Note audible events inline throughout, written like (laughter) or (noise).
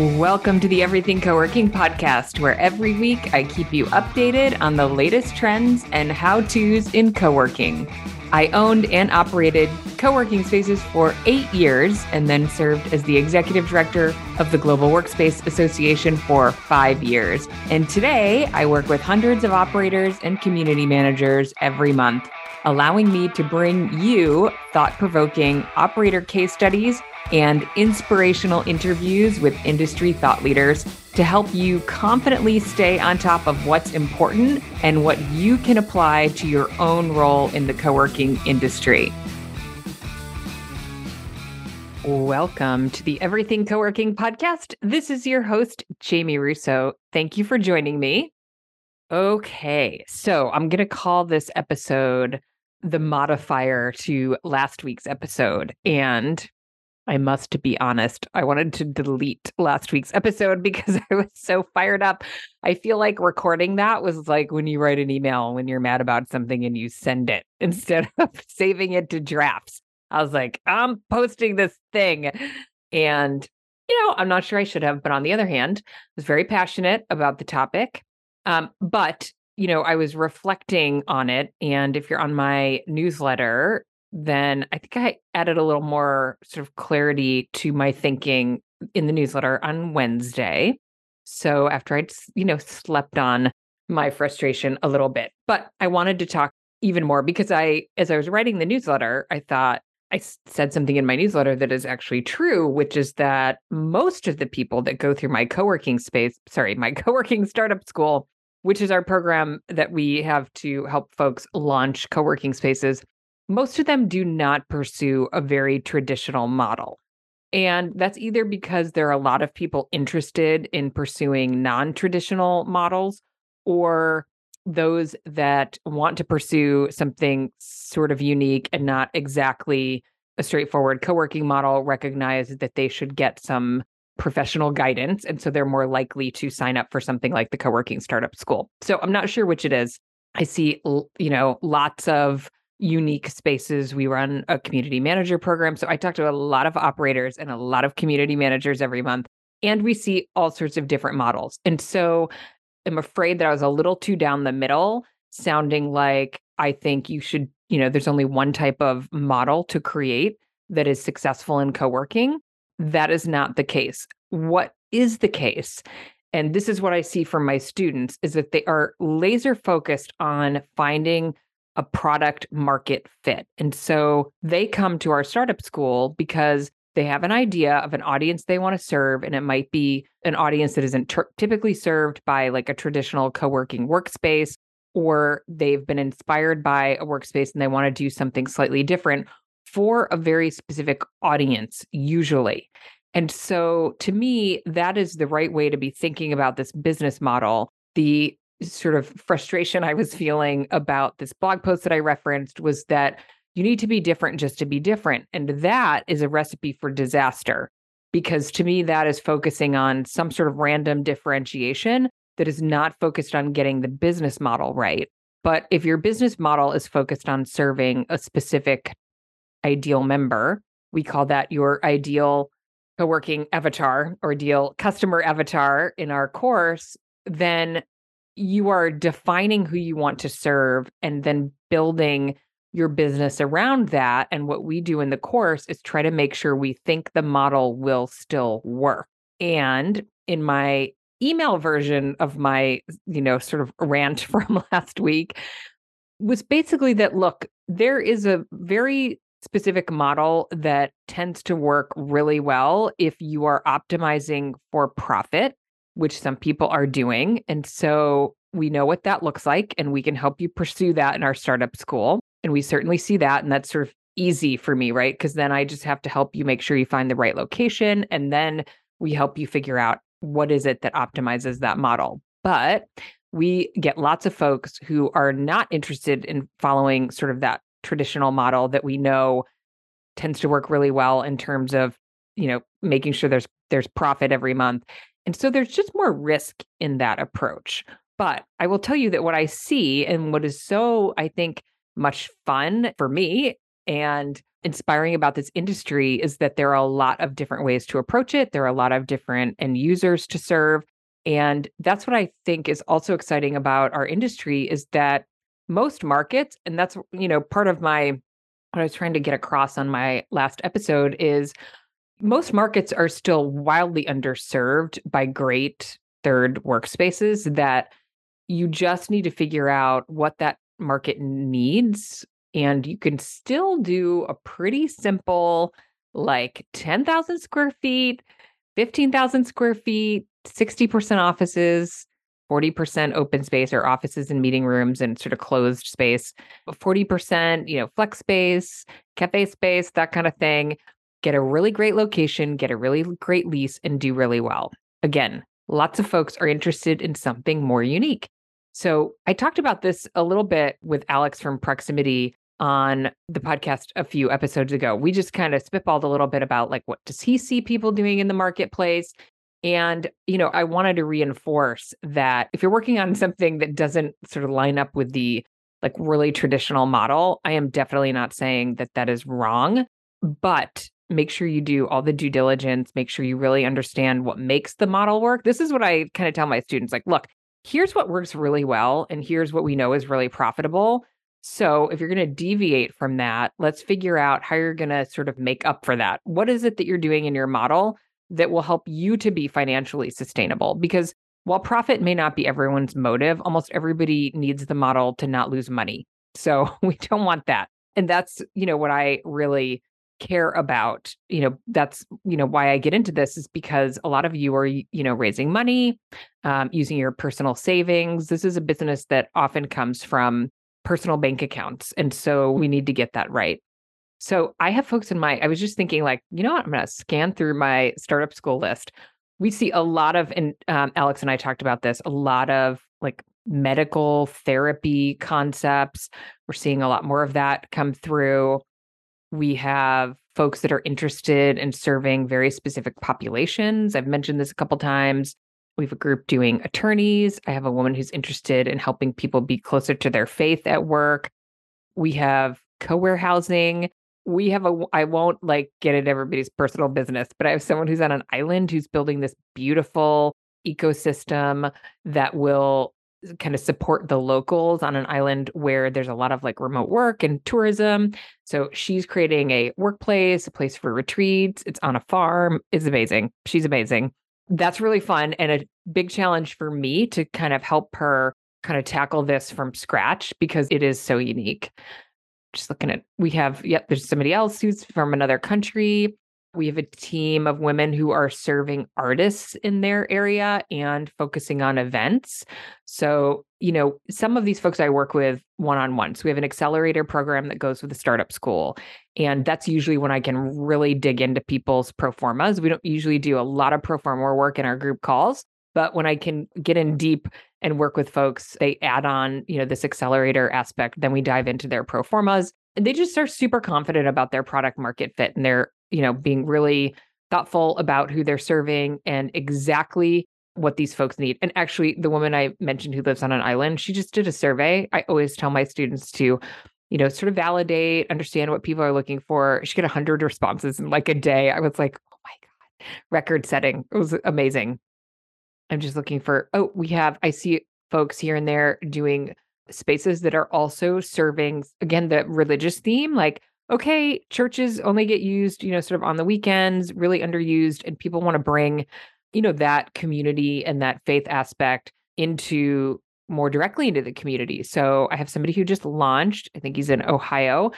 Welcome to the Everything Co-working podcast, where every week I keep you updated on the latest trends and how-tos in co-working. I owned and operated co-working spaces for 8 years and then served as the executive director of the Global Workspace Association for 5 years. And today I work with hundreds of operators and community managers every month, allowing me to bring you thought-provoking operator case studies and inspirational interviews with industry thought leaders to help you confidently stay on top of what's important and what you can apply to your own role in the co working industry. Welcome to the Everything Co working podcast. This is your host, Jamie Russo. Thank you for joining me. Okay, so I'm going to call this episode the modifier to last week's episode. And I must be honest. I wanted to delete last week's episode (laughs) because I was so fired up. I feel like recording that was like when you write an email when you're mad about something and you send it (laughs) instead of saving it to drafts. I was like, I'm posting this thing. And, you know, I'm not sure I should have. But on the other hand, I was very passionate about the topic. Um, but, you know, I was reflecting on it. And if you're on my newsletter, then I think I added a little more sort of clarity to my thinking in the newsletter on Wednesday. So after I'd, you know, slept on my frustration a little bit, but I wanted to talk even more because I, as I was writing the newsletter, I thought I said something in my newsletter that is actually true, which is that most of the people that go through my co working space, sorry, my (laughs) co working startup school, which is our program that we have to help folks launch co working spaces, most of them do not pursue a very traditional model. And that's either because there are a lot of people interested in pursuing non traditional models or those that want to pursue something sort of unique and not exactly a straightforward co working model recognize that they should get some professional guidance. And so they're more likely to sign up for something like the co working startup school. So I'm not sure which it is. I see, you know, lots of unique spaces. We run a community manager program. So I talk to a lot of operators and a lot of community managers every month, and we see all sorts of different models. And so I'm afraid that I was a little too down the middle, sounding like I think you should, you know, there's only one type of model to create that is successful in co working. That is not the case. What is the case? And this is what I see from my students is that they are laser focused on finding a product market fit. And so they come to our startup school because they have an idea of an audience they want to serve and it might be an audience that isn't ter- typically served by like a traditional co-working workspace or they've been inspired by a workspace and they want to do something slightly different for a very specific audience usually and so to me that is the right way to be thinking about this business model the sort of frustration I was feeling about this blog post that I referenced was that you need to be different just to be different. And that is a recipe for disaster because to me, that is focusing on some sort of random differentiation that is not focused on getting the business model right. But if your business model is focused on serving a specific ideal member, we call that your ideal co working avatar or ideal customer avatar in our course, then you are defining who you want to serve and then building your business around that. And what we do in the course is try to make sure we think the model will still work. And in my email version of my, you know, sort of rant (laughs) from last week was basically that look, there is a very specific model that tends to work really well if you are optimizing for profit which some people are doing. And so we know what that looks like, and we can help you pursue that in our startup school. And we certainly see that. And that's sort of easy for me, right? Because then I just have to help you make sure you find the right location. And then we help you figure out what is it that optimizes that model. But we get lots of folks who are not interested in following sort of that traditional model that we know tends to work really well in terms of you know making sure there's there's profit every month and so there's just more risk in that approach. But I will tell you that what I see and what is so, I think, much fun for me and inspiring about this industry is that there are a lot of different ways to approach it. There are a lot of different end users to serve. And that's what I think is also exciting about our industry is that most markets, and that's, you know, part of my what I was trying to get across on my last episode is most markets are still wildly underserved by great third workspaces that you just need to figure out what that market needs and you can still do a pretty simple like 10,000 square feet, 15,000 square feet, 60% offices, 40% open space or offices and meeting rooms and sort of closed space, 40%, you know, flex space, cafe space, that kind of thing. Get a really great location, get a really great lease, and do really well. Again, lots of folks are interested in something more unique. So I talked about this a little bit with Alex from Proximity on the podcast a few episodes ago. We just kind of spitballed a little bit about like what does he see people doing in the marketplace? And, you know, I wanted to reinforce that if you're working on something that doesn't sort of line up with the like really traditional model, I am definitely not saying that that is wrong, but make sure you do all the due diligence, make sure you really understand what makes the model work. This is what I kind of tell my students like, look, here's what works really well and here's what we know is really profitable. So, if you're going to deviate from that, let's figure out how you're going to sort of make up for that. What is it that you're doing in your model that will help you to be financially sustainable? Because while profit may not be everyone's motive, almost everybody needs the model to not lose money. So, (laughs) we don't want that. And that's, you know, what I really care about you know that's you know why i get into this is because a lot of you are you know raising money um, using your personal savings this is a business that often comes from personal bank accounts and so we need to get that right so i have folks in my i was just thinking like you know what i'm going to scan through my startup school list we see a lot of and um, alex and i talked about this a lot of like medical therapy concepts we're seeing a lot more of that come through we have folks that are interested in serving very specific populations. I've mentioned this a couple times. We have a group doing attorneys. I have a woman who's interested in helping people be closer to their faith at work. We have co-warehousing. We have a I won't like get into everybody's personal business, but I have someone who's on an island who's building this beautiful ecosystem that will kind of support the locals on an island where there's a lot of like remote work and tourism. So she's creating a workplace, a place for retreats. It's on a farm. It's amazing. She's amazing. That's really fun and a big challenge for me to kind of help her kind of tackle this from scratch because it is so unique. Just looking at, we have, yep, there's somebody else who's from another country. We have a team of women who are serving artists in their area and focusing on events. So, you know, some of these folks I work with one on one. So, we have an accelerator program that goes with the startup school. And that's usually when I can really dig into people's pro formas. We don't usually do a lot of pro forma work in our group calls, but when I can get in deep and work with folks, they add on, you know, this accelerator aspect. Then we dive into their pro formas and they just are super confident about their product market fit and they're, you know, being really thoughtful about who they're serving and exactly what these folks need. And actually, the woman I mentioned who lives on an island, she just did a survey. I always tell my students to, you know, sort of validate, understand what people are looking for. She got 100 responses in like a day. I was like, oh my God, record setting. It was amazing. I'm just looking for, oh, we have, I see folks here and there doing spaces that are also serving, again, the religious theme, like okay, churches only get used, you know, sort of on the weekends, really underused, and people want to bring, you know, that community and that faith aspect into more directly into the community. So I have somebody who just launched, I think he's in Ohio,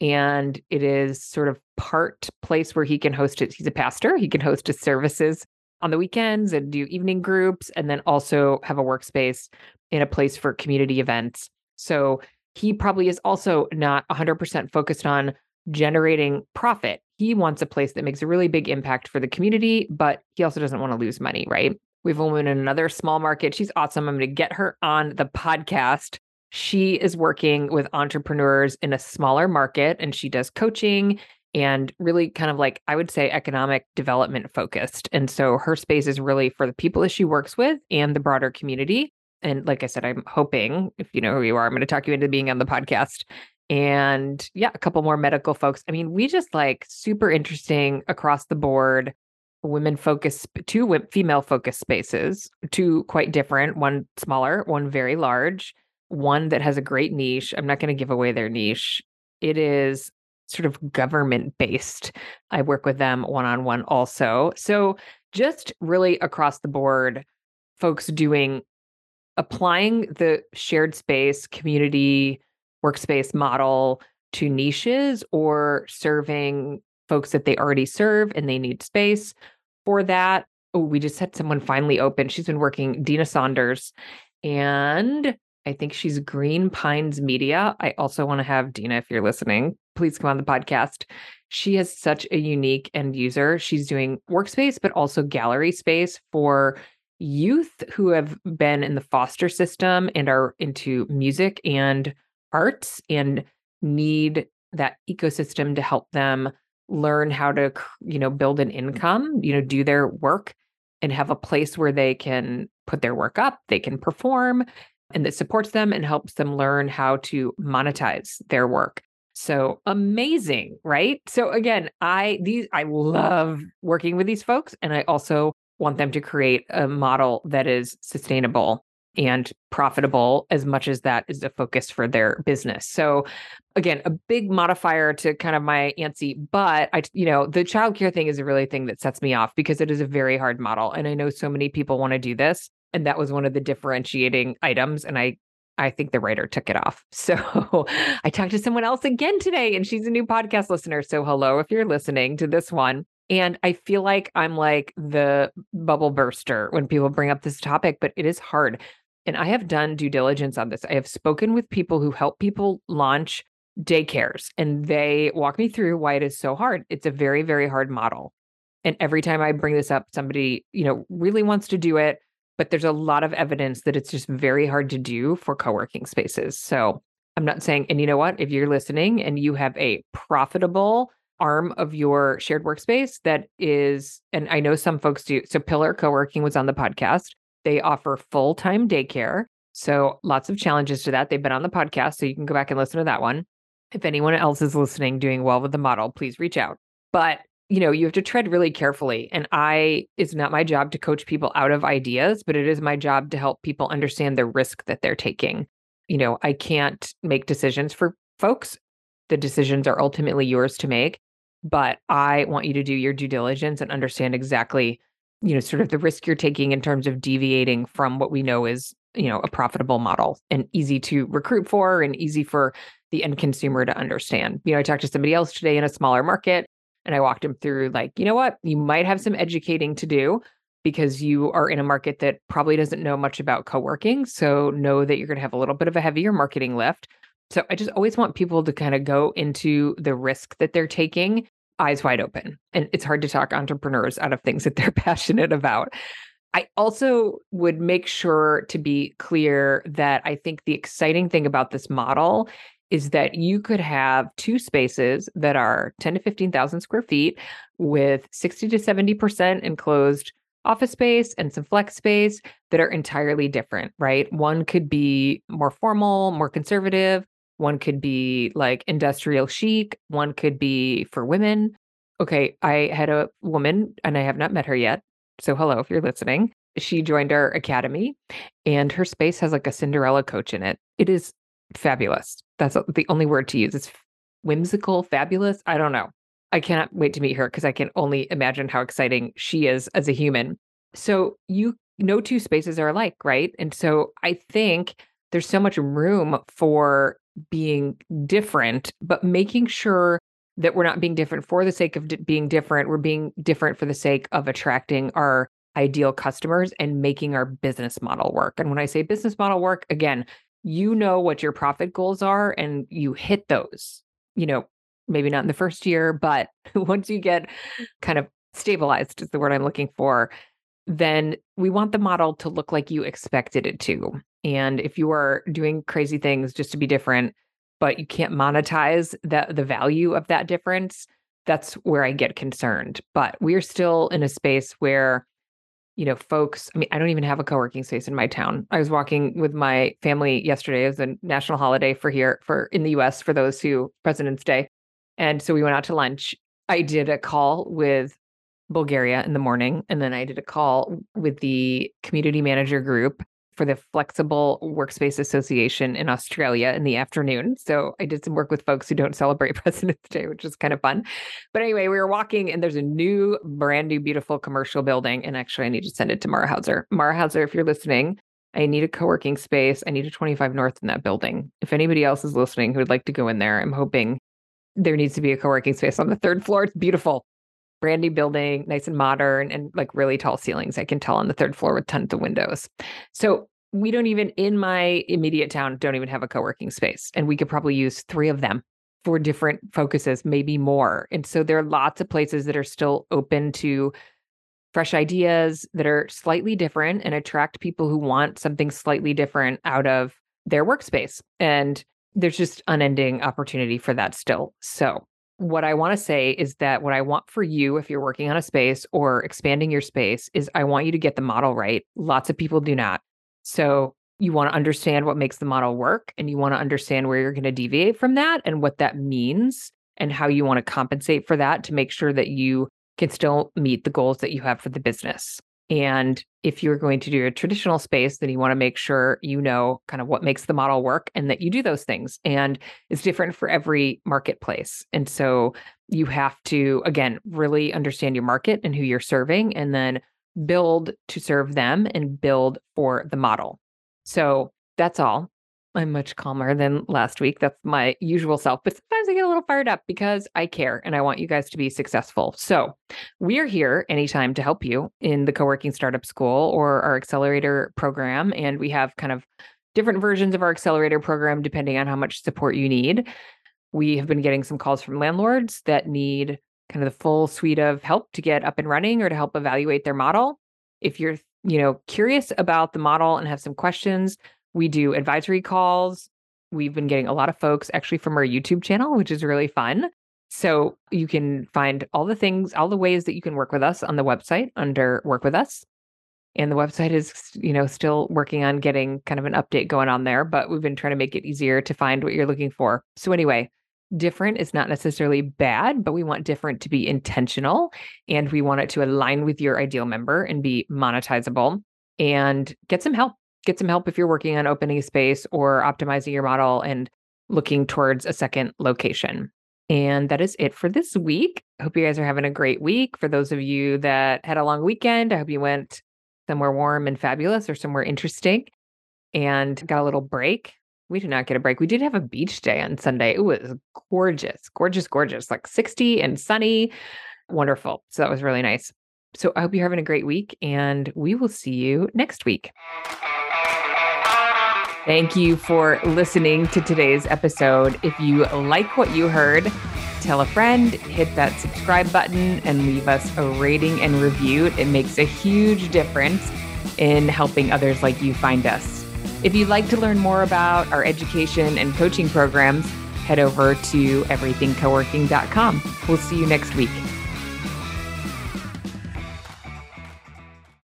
and it is sort of part place where he can host it. He's a pastor, he can host his services on the weekends and do evening groups, and then also have a workspace in a place for community events. So he probably is also not 100% focused on generating profit. He wants a place that makes a really big impact for the community, but he also doesn't want to lose money, right? We have a woman in another small market. She's awesome. I'm going to get her on the podcast. She is working with entrepreneurs in a smaller market and she does coaching and really kind of like, I would say, economic development focused. And so her space is really for the people that she works with and the broader community and like I said, I'm hoping if you know who you are, I'm going to talk you into being on the podcast. and yeah, a couple more medical folks. I mean, we just like super interesting across the board women focused two female focused spaces, two quite different, one smaller, one very large, one that has a great niche. I'm not going to give away their niche. It is sort of government based. I work with them one on one also. So just really across the board, folks doing applying the shared space community workspace model to niches or serving folks that they already serve and they need space for that. Oh, we just had someone finally open. She's been working, Dina Saunders, and I think she's Green Pines Media. I also want to have Dina, if you're listening, please come on the podcast. She has such a unique end user. She's doing workspace, but also gallery space for youth who have been in the foster system and are into music and arts and need that ecosystem to help them learn how to you know build an income you know do their work and have a place where they can put their work up they can perform and that supports them and helps them learn how to monetize their work so amazing right so again i these i love working with these folks and i also want them to create a model that is sustainable and profitable as much as that is a focus for their business. So again, a big modifier to kind of my antsy, but I, you know, the childcare thing is a really thing that sets me off because it is a very hard model. And I know so many people want to do this. And that was one of the differentiating items. And I I think the writer took it off. (laughs) So I talked to someone else again today, and she's a new podcast listener. So hello if you're listening to this one. And I feel like I'm like the bubble burster when people bring up this topic, but it is hard and I have done due diligence on this. I have spoken with people who help people launch daycares and they walk me through why it is so hard. It's a very, very hard model. And every time I bring this up, somebody, you know, really wants to do it, but there's a lot of evidence that it's just very hard to do for co-working spaces. So I'm not saying, and you know what, if you're listening and you have a profitable arm of your shared workspace that is, and I know some folks do. So Pillar Co-working was on the podcast. They offer full time daycare. So lots of challenges to that. They've been on the podcast, so you can go back and listen to that one. If anyone else is listening, doing well with the model, please reach out. But you know, you have to tread really carefully. And I, it's not my job to coach people out of ideas, but it is my job to help people understand the risk that they're taking. You know, I can't make decisions for folks. The decisions are ultimately yours to make. But I want you to do your due diligence and understand exactly you know sort of the risk you're taking in terms of deviating from what we know is you know a profitable model and easy to recruit for and easy for the end consumer to understand you know i talked to somebody else today in a smaller market and i walked him through like you know what you might have some educating to do because you are in a market that probably doesn't know much about co-working so know that you're going to have a little bit of a heavier marketing lift so i just always want people to kind of go into the risk that they're taking eyes wide open. And it's hard to talk entrepreneurs out of things that they're (laughs) passionate about. I also would make sure to be clear that I think the exciting thing about this model is that you could have two spaces that are 10 to 15,000 square feet with 60 to 70% enclosed office space and some flex space that are entirely different, right? One could be more formal, more conservative. One could be like industrial chic. One could be for women. Okay, I had a woman and I have not met her yet. So, hello, if you're listening. She joined our academy and her space has like a Cinderella coach in it. It is fabulous. That's the only word to use. It's whimsical, fabulous. I don't know. I cannot wait to meet her because I can only imagine how exciting she is as a human. So, you no two spaces are alike, right? And so I think there's so much room for being different, but making sure that we're not being different for the sake of d- being different. We're being different for the sake of attracting our ideal customers and making our business model work. And when I say business model work, again, you know what your profit goals are and you hit those, you know, maybe not in the first year, but (laughs) once you get kind of stabilized is the word I'm looking for, then we want the model to look like you expected it to. And if you are doing crazy things just to be different, but you can't monetize the the value of that difference, that's where I get concerned. But we're still in a space where you know, folks, I mean, I don't even have a co-working space in my town. I was walking with my family yesterday as a national holiday for here for in the US for those who President's Day. And so we went out to lunch. I did a call with Bulgaria in the morning and then I did a call with the community manager group for the Flexible Workspace Association in Australia in the afternoon. So I did some work with folks who don't celebrate (laughs) President's Day, which is kind of fun. But anyway, we were walking and there's a new, brand new, beautiful commercial building. And actually, I need to send it to Mara Hauser. Mara Hauser, if you're listening, I need a co working space. I need a 25 North in that building. If anybody else is listening who would like to go in there, I'm hoping there needs to be a co working space on the third floor. It's beautiful brand new building, nice and modern, and like really tall ceilings. I can tell on the third floor with tons of windows. So we don't even in my immediate town don't even have a co-working space, and we could probably use three of them for different focuses, maybe more. And so there are lots of places that are still open to fresh ideas that are slightly different and attract people who want something slightly different out of their workspace. And there's just unending opportunity for that still. So what I want to say is that what I want for you, if you're working on a space or expanding your space, is I want you to get the model right. Lots of people do not. So you want to understand what makes the model work and you want to understand where you're going to deviate from that and what that means and how you want to compensate for that to make sure that you can still meet the goals that you have for the business. And if you're going to do a traditional space, then you want to make sure you know kind of what makes the model work and that you do those things. And it's different for every marketplace. And so you have to, again, really understand your market and who you're serving, and then build to serve them and build for the model. So that's all. I'm much calmer than last week. That's my usual self, but sometimes I get a little fired up because I care and I want you guys to be successful. So, we are here anytime to help you in the co working startup school or our accelerator program. And we have kind of different versions of our accelerator program depending on how much support you need. We have been getting some calls from landlords that need kind of the full suite of help to get up and running or to help evaluate their model. If you're, you know, curious about the model and have some questions, we do advisory calls. We've been getting a lot of folks actually from our YouTube channel, which is really fun. So you can find all the things, all the ways that you can work with us on the website under Work with Us. And the website is, you know, still working on getting kind of an update going on there, but we've been trying to make it easier to find what you're looking for. So anyway, different is not necessarily bad, but we want different to be intentional and we want it to align with your ideal member and be monetizable and get some help get some help if you're working on opening a space or optimizing your model and looking towards a second location. And that is it for this week. Hope you guys are having a great week. For those of you that had a long weekend, I hope you went somewhere warm and fabulous or somewhere interesting and got a little break. We did not get a break. We did have a beach day on Sunday. It was gorgeous, gorgeous, gorgeous, like 60 and sunny. Wonderful. So that was really nice. So I hope you're having a great week and we will see you next week. Thank you for listening to today's episode. If you like what you heard, tell a friend, hit that subscribe button, and leave us a rating and review. It makes a huge difference in helping others like you find us. If you'd like to learn more about our education and coaching programs, head over to everythingcoworking.com. We'll see you next week.